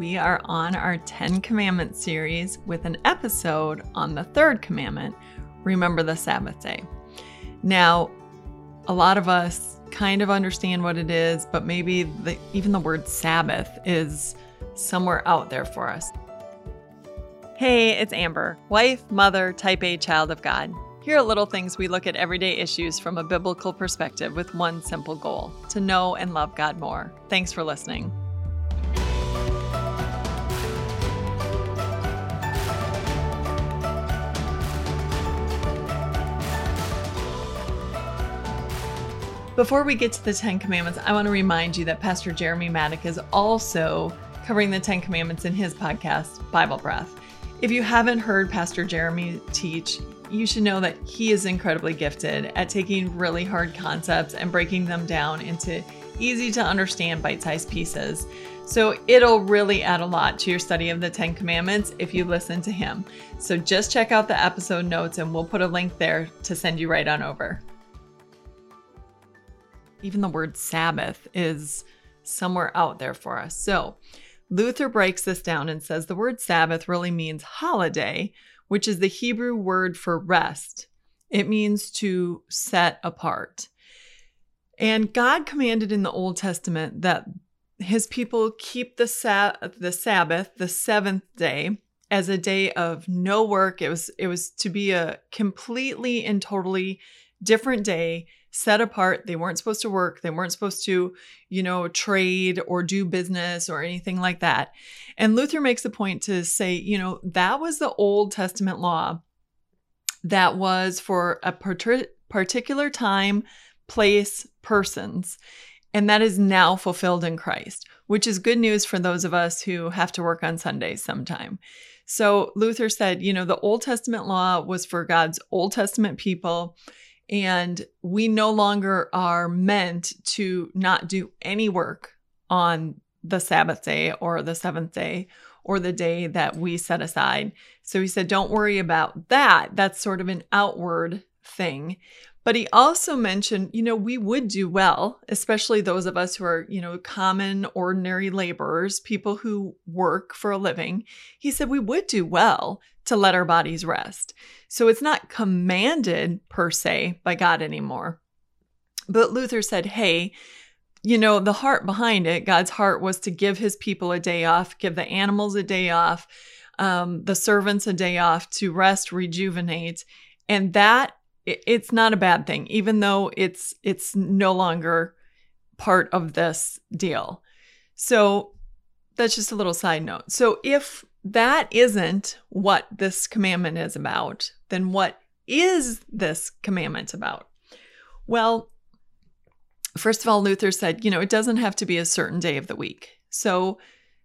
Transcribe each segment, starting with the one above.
we are on our 10 Commandments series with an episode on the third commandment remember the Sabbath day. Now, a lot of us kind of understand what it is, but maybe the, even the word Sabbath is somewhere out there for us. Hey, it's Amber, wife, mother, type A child of God. Here are little things we look at everyday issues from a biblical perspective with one simple goal to know and love God more. Thanks for listening. Before we get to the Ten Commandments, I want to remind you that Pastor Jeremy Mattek is also covering the Ten Commandments in his podcast, Bible Breath. If you haven't heard Pastor Jeremy teach, you should know that he is incredibly gifted at taking really hard concepts and breaking them down into easy to understand bite sized pieces. So it'll really add a lot to your study of the Ten Commandments if you listen to him. So just check out the episode notes and we'll put a link there to send you right on over even the word Sabbath is somewhere out there for us. So Luther breaks this down and says the word Sabbath really means holiday, which is the Hebrew word for rest. It means to set apart. And God commanded in the Old Testament that his people keep the, sa- the Sabbath, the seventh day, as a day of no work. It was it was to be a completely and totally different day set apart. They weren't supposed to work. They weren't supposed to, you know, trade or do business or anything like that. And Luther makes a point to say, you know, that was the Old Testament law that was for a particular time, place, persons. And that is now fulfilled in Christ, which is good news for those of us who have to work on Sundays sometime. So Luther said, you know, the Old Testament law was for God's Old Testament people and we no longer are meant to not do any work on the Sabbath day or the seventh day or the day that we set aside. So he said, don't worry about that. That's sort of an outward thing. But he also mentioned, you know, we would do well, especially those of us who are, you know, common, ordinary laborers, people who work for a living. He said we would do well to let our bodies rest. So it's not commanded per se by God anymore. But Luther said, hey, you know, the heart behind it, God's heart was to give his people a day off, give the animals a day off, um, the servants a day off to rest, rejuvenate. And that it's not a bad thing, even though it's it's no longer part of this deal. So that's just a little side note. So if that isn't what this commandment is about, then what is this commandment about? Well, first of all, Luther said, you know, it doesn't have to be a certain day of the week. So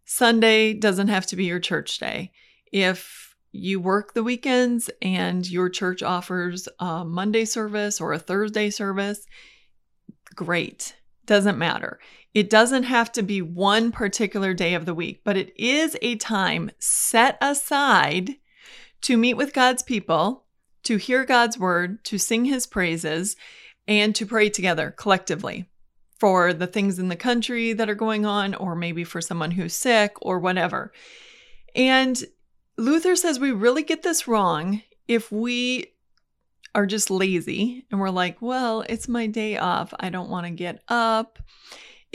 Sunday doesn't have to be your church day. If you work the weekends and your church offers a Monday service or a Thursday service, great. Doesn't matter. It doesn't have to be one particular day of the week, but it is a time set aside to meet with God's people, to hear God's word, to sing his praises, and to pray together collectively for the things in the country that are going on, or maybe for someone who's sick or whatever. And Luther says we really get this wrong if we are just lazy and we're like, well, it's my day off. I don't want to get up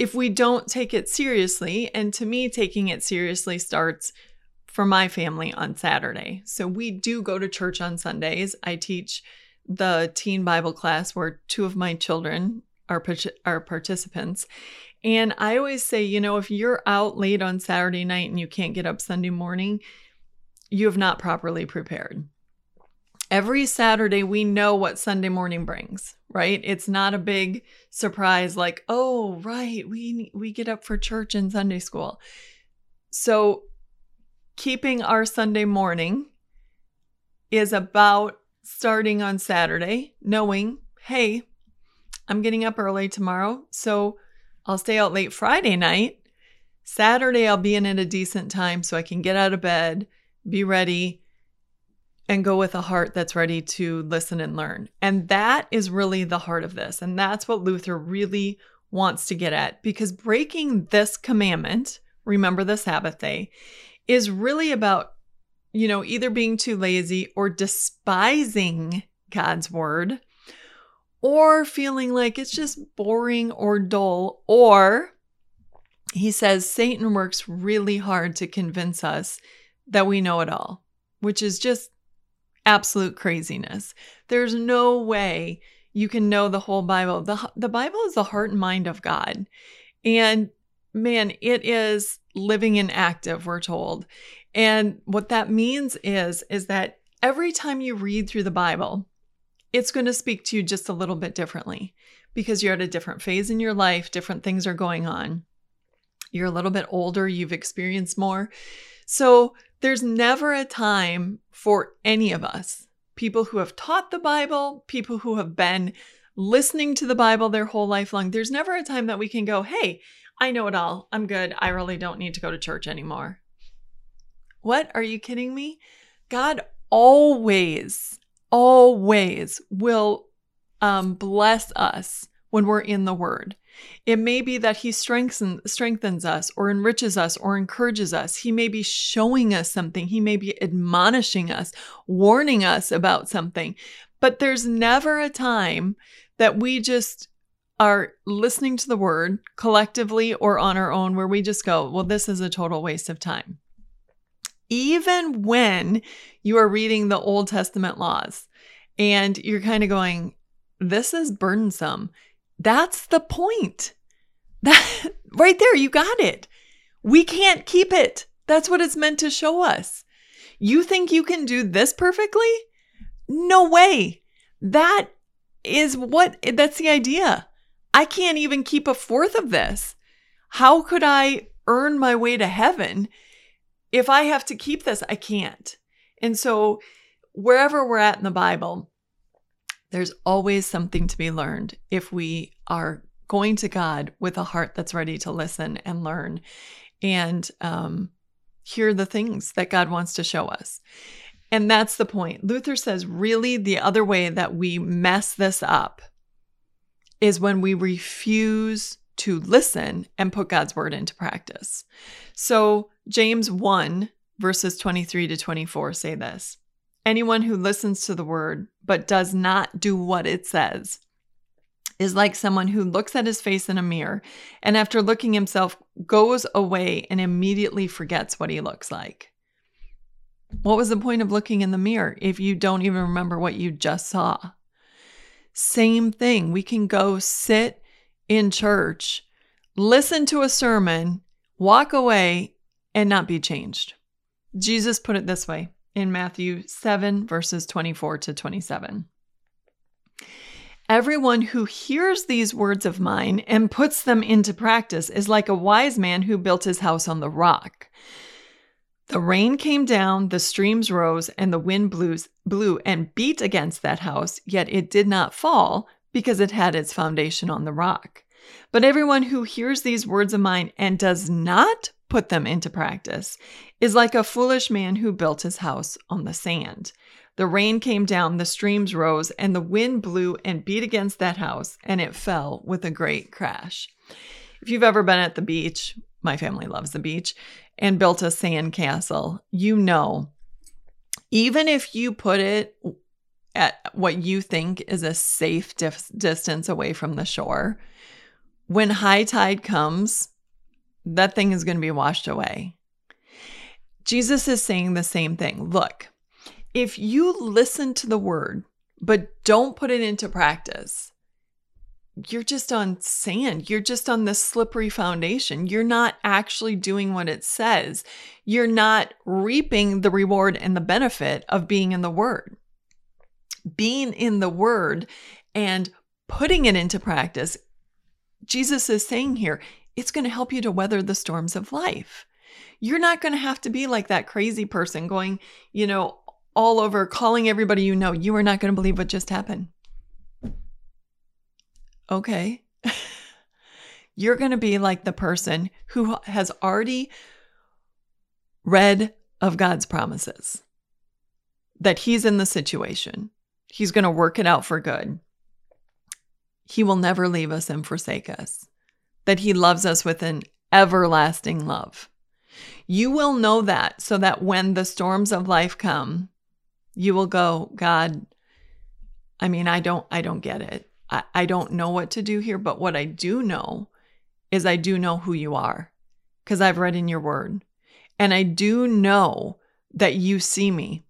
if we don't take it seriously, and to me, taking it seriously starts for my family on Saturday. So we do go to church on Sundays. I teach the teen Bible class where two of my children are, are participants. And I always say, you know, if you're out late on Saturday night and you can't get up Sunday morning, you have not properly prepared every Saturday we know what Sunday morning brings, right? It's not a big surprise like, "Oh, right, we we get up for church and Sunday school." So, keeping our Sunday morning is about starting on Saturday, knowing, "Hey, I'm getting up early tomorrow, so I'll stay out late Friday night. Saturday I'll be in at a decent time so I can get out of bed, be ready, and go with a heart that's ready to listen and learn. And that is really the heart of this. And that's what Luther really wants to get at because breaking this commandment, remember the Sabbath day, is really about, you know, either being too lazy or despising God's word or feeling like it's just boring or dull. Or he says Satan works really hard to convince us that we know it all, which is just absolute craziness. There's no way you can know the whole Bible. The, the Bible is the heart and mind of God. And man, it is living and active, we're told. And what that means is, is that every time you read through the Bible, it's going to speak to you just a little bit differently because you're at a different phase in your life, different things are going on. You're a little bit older, you've experienced more. So there's never a time for any of us, people who have taught the Bible, people who have been listening to the Bible their whole life long, there's never a time that we can go, hey, I know it all. I'm good. I really don't need to go to church anymore. What? Are you kidding me? God always always will um, bless us when we're in the Word. It may be that He strengthens, strengthens us or enriches us or encourages us. He may be showing us something. He may be admonishing us, warning us about something. But there's never a time that we just are listening to the Word collectively or on our own where we just go, well, this is a total waste of time even when you are reading the Old Testament laws and you're kind of going, this is burdensome. That's the point. That right there, you got it. We can't keep it. That's what it's meant to show us. You think you can do this perfectly? No way. That is what that's the idea. I can't even keep a fourth of this. How could I earn my way to heaven if I have to keep this, I can't. And so, wherever we're at in the Bible, there's always something to be learned if we are going to God with a heart that's ready to listen and learn and um, hear the things that God wants to show us. And that's the point. Luther says, really, the other way that we mess this up is when we refuse to listen and put God's word into practice. So, James 1, verses 23 to 24 say this Anyone who listens to the word but does not do what it says is like someone who looks at his face in a mirror and after looking himself goes away and immediately forgets what he looks like. What was the point of looking in the mirror if you don't even remember what you just saw? Same thing. We can go sit in church, listen to a sermon, walk away, and not be changed. Jesus put it this way in Matthew 7, verses 24 to 27. Everyone who hears these words of mine and puts them into practice is like a wise man who built his house on the rock. The rain came down, the streams rose, and the wind blew, blew and beat against that house, yet it did not fall because it had its foundation on the rock. But everyone who hears these words of mine and does not put them into practice is like a foolish man who built his house on the sand. The rain came down, the streams rose, and the wind blew and beat against that house, and it fell with a great crash. If you've ever been at the beach, my family loves the beach, and built a sand castle, you know, even if you put it at what you think is a safe dif- distance away from the shore, when high tide comes, that thing is going to be washed away. Jesus is saying the same thing. Look, if you listen to the word, but don't put it into practice, you're just on sand. You're just on this slippery foundation. You're not actually doing what it says. You're not reaping the reward and the benefit of being in the word being in the word and putting it into practice, Jesus is saying here, it's going to help you to weather the storms of life. You're not going to have to be like that crazy person going, you know, all over calling everybody you know. You are not going to believe what just happened. Okay. You're going to be like the person who has already read of God's promises, that He's in the situation, He's going to work it out for good. He will never leave us and forsake us. That He loves us with an everlasting love. You will know that so that when the storms of life come, you will go, God, I mean, I don't I don't get it. I, I don't know what to do here, but what I do know is I do know who you are because I've read in your word. And I do know that you see me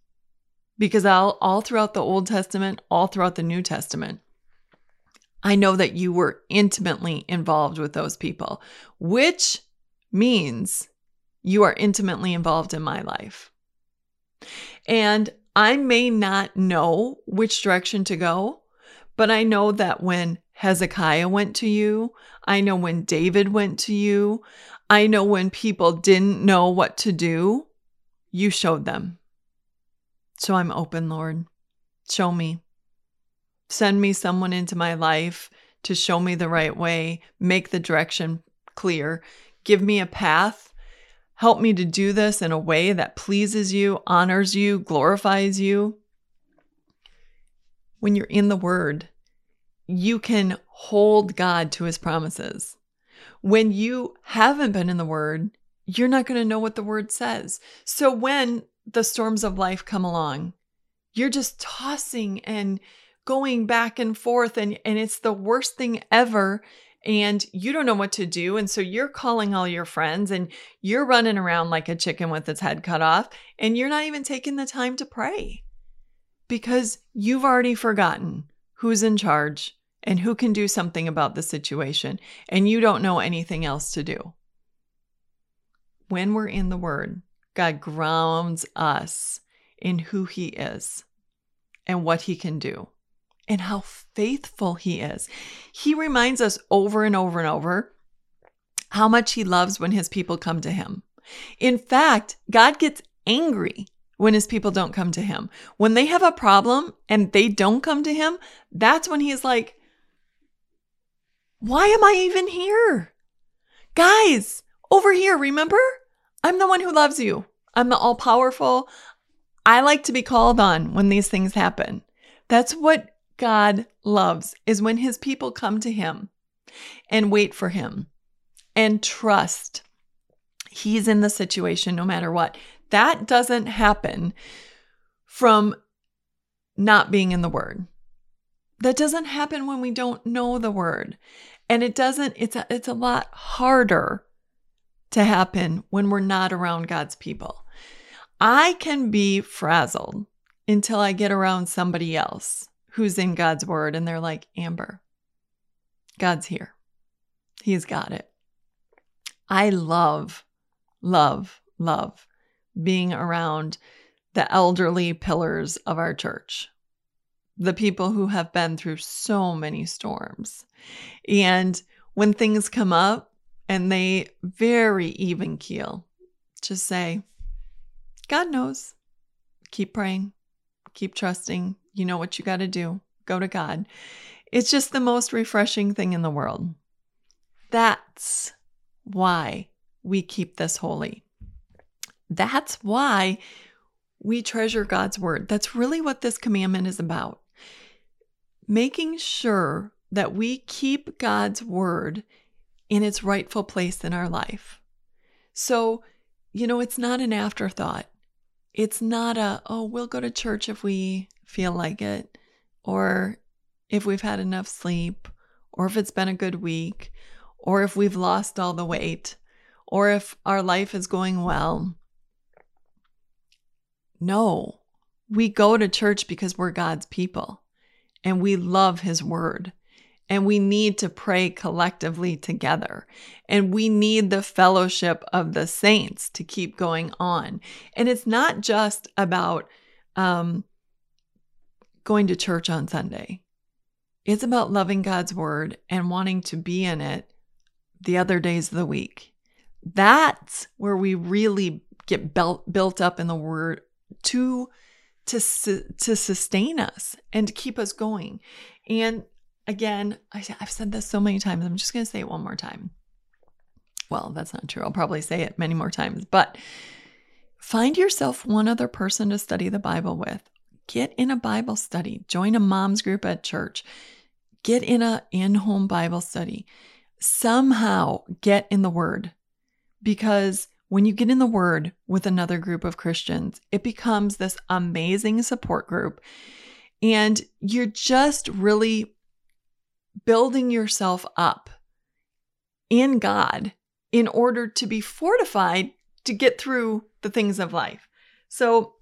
because all, all throughout the Old Testament, all throughout the New Testament, I know that you were intimately involved with those people, which means you are intimately involved in my life. And I may not know which direction to go, but I know that when Hezekiah went to you, I know when David went to you, I know when people didn't know what to do, you showed them. So I'm open, Lord. Show me. Send me someone into my life to show me the right way, make the direction clear, give me a path. Help me to do this in a way that pleases you, honors you, glorifies you. When you're in the Word, you can hold God to His promises. When you haven't been in the Word, you're not going to know what the Word says. So when the storms of life come along, you're just tossing and going back and forth and and it's the worst thing ever and you don't know what to do and so you're calling all your friends and you're running around like a chicken with its head cut off and you're not even taking the time to pray because you've already forgotten who's in charge and who can do something about the situation and you don't know anything else to do. When we're in the word god grounds us in who he is and what he can do and how faithful he is. He reminds us over and over and over how much he loves when his people come to him. In fact, God gets angry when his people don't come to him. When they have a problem and they don't come to him, that's when he's like, Why am I even here? Guys, over here, remember? I'm the one who loves you. I'm the all powerful. I like to be called on when these things happen. That's what God loves is when his people come to him and wait for him and trust he's in the situation no matter what. That doesn't happen from not being in the word. That doesn't happen when we don't know the word. And it doesn't it's a, it's a lot harder to happen when we're not around God's people. I can be frazzled until I get around somebody else who's in God's word and they're like, Amber, God's here. He's got it. I love, love, love being around the elderly pillars of our church, the people who have been through so many storms. And when things come up and they very even keel, just say, God knows. Keep praying, keep trusting, you know what you got to do. Go to God. It's just the most refreshing thing in the world. That's why we keep this holy. That's why we treasure God's word. That's really what this commandment is about. Making sure that we keep God's word in its rightful place in our life. So, you know, it's not an afterthought. It's not a, oh, we'll go to church if we feel like it, or if we've had enough sleep, or if it's been a good week, or if we've lost all the weight, or if our life is going well. No, we go to church because we're God's people and we love His word. And we need to pray collectively together. And we need the fellowship of the saints to keep going on. And it's not just about um, going to church on Sunday. It's about loving God's word and wanting to be in it the other days of the week. That's where we really get built built up in the word to to to sustain us and to keep us going. And again, I, I've said this so many times. I'm just going to say it one more time. Well, that's not true. I'll probably say it many more times, but find yourself one other person to study the Bible with get in a Bible study, join a mom's group at church, get in a in-home Bible study. Somehow get in the word because when you get in the Word with another group of Christians, it becomes this amazing support group. And you're just really building yourself up in God in order to be fortified to get through the things of life. So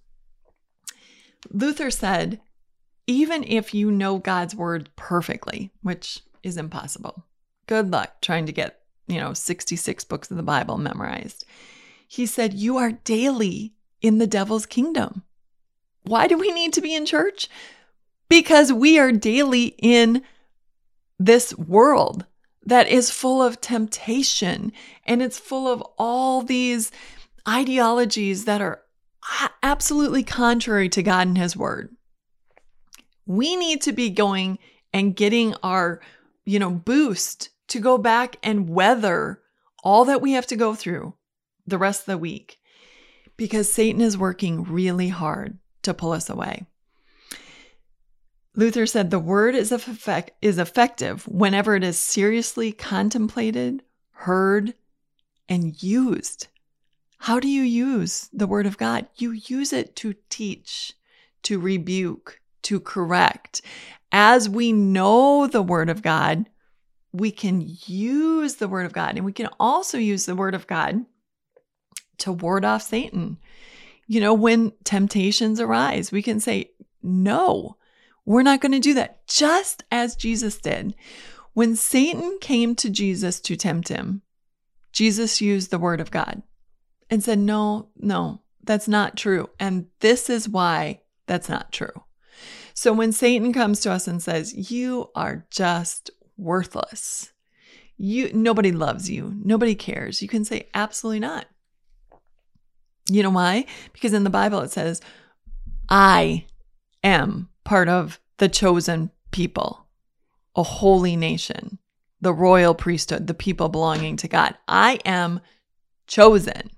Luther said, even if you know God's word perfectly, which is impossible, good luck trying to get, you know, 66 books of the Bible memorized. He said, You are daily in the devil's kingdom. Why do we need to be in church? Because we are daily in this world that is full of temptation and it's full of all these ideologies that are absolutely contrary to God and His Word. We need to be going and getting our, you know, boost to go back and weather all that we have to go through the rest of the week because Satan is working really hard to pull us away. Luther said the word is, effect, is effective whenever it is seriously contemplated, heard, and used. How do you use the word of God? You use it to teach, to rebuke, to correct. As we know the word of God, we can use the word of God and we can also use the word of God to ward off Satan. You know, when temptations arise, we can say, no, we're not going to do that, just as Jesus did. When Satan came to Jesus to tempt him, Jesus used the word of God and said, No, no, that's not true. And this is why that's not true. So when Satan comes to us and says, You are just worthless, you nobody loves you, nobody cares, you can say, Absolutely not. You know why? Because in the Bible it says, I am part of the chosen people, a holy nation, the royal priesthood, the people belonging to God. I am chosen.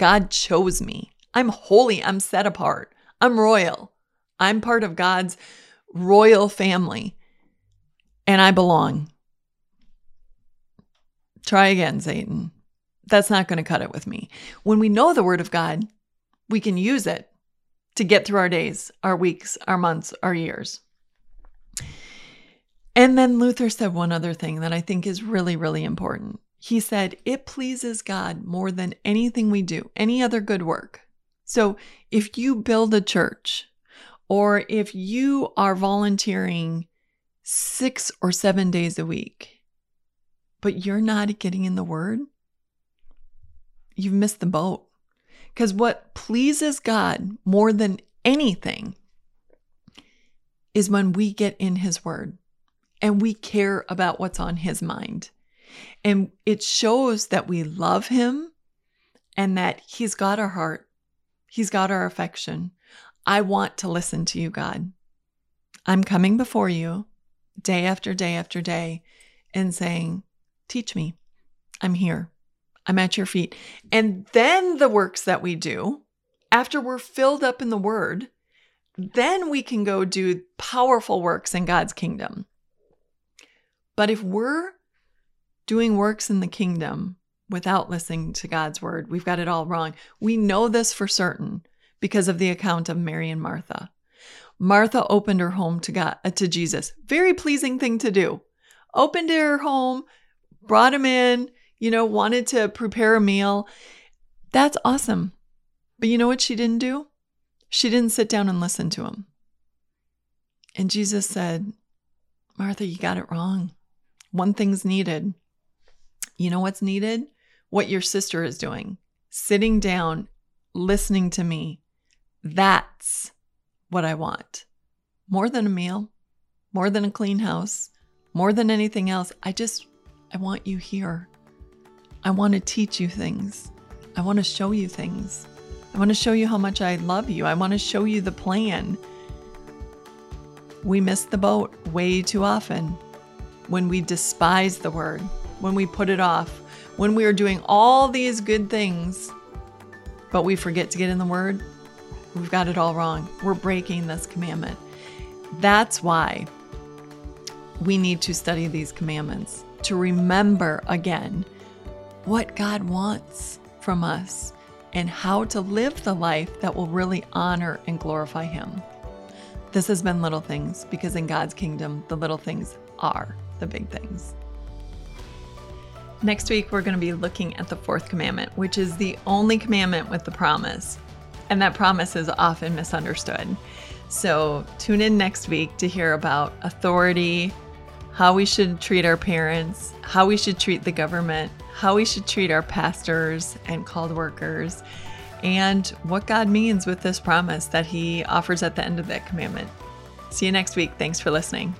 God chose me. I'm holy. I'm set apart. I'm royal. I'm part of God's royal family and I belong. Try again, Satan. That's not going to cut it with me. When we know the word of God, we can use it to get through our days, our weeks, our months, our years. And then Luther said one other thing that I think is really, really important. He said, It pleases God more than anything we do, any other good work. So if you build a church, or if you are volunteering six or seven days a week, but you're not getting in the word, you've missed the boat. Because what pleases God more than anything is when we get in His Word and we care about what's on His mind. And it shows that we love Him and that He's got our heart, He's got our affection. I want to listen to you, God. I'm coming before you day after day after day and saying, Teach me. I'm here. I'm at your feet. And then the works that we do, after we're filled up in the word, then we can go do powerful works in God's kingdom. But if we're doing works in the kingdom without listening to God's word, we've got it all wrong. We know this for certain because of the account of Mary and Martha. Martha opened her home to God uh, to Jesus. Very pleasing thing to do. Opened her home, brought him in, you know, wanted to prepare a meal. That's awesome. But you know what she didn't do? She didn't sit down and listen to him. And Jesus said, Martha, you got it wrong. One thing's needed. You know what's needed? What your sister is doing sitting down, listening to me. That's what I want. More than a meal, more than a clean house, more than anything else. I just, I want you here. I want to teach you things. I want to show you things. I want to show you how much I love you. I want to show you the plan. We miss the boat way too often when we despise the word, when we put it off, when we are doing all these good things, but we forget to get in the word. We've got it all wrong. We're breaking this commandment. That's why we need to study these commandments to remember again what God wants from us and how to live the life that will really honor and glorify Him. This has been Little Things because in God's kingdom, the little things are the big things. Next week, we're going to be looking at the fourth commandment, which is the only commandment with the promise. And that promise is often misunderstood. So tune in next week to hear about authority, how we should treat our parents, how we should treat the government, how we should treat our pastors and called workers, and what God means with this promise that He offers at the end of that commandment. See you next week. Thanks for listening.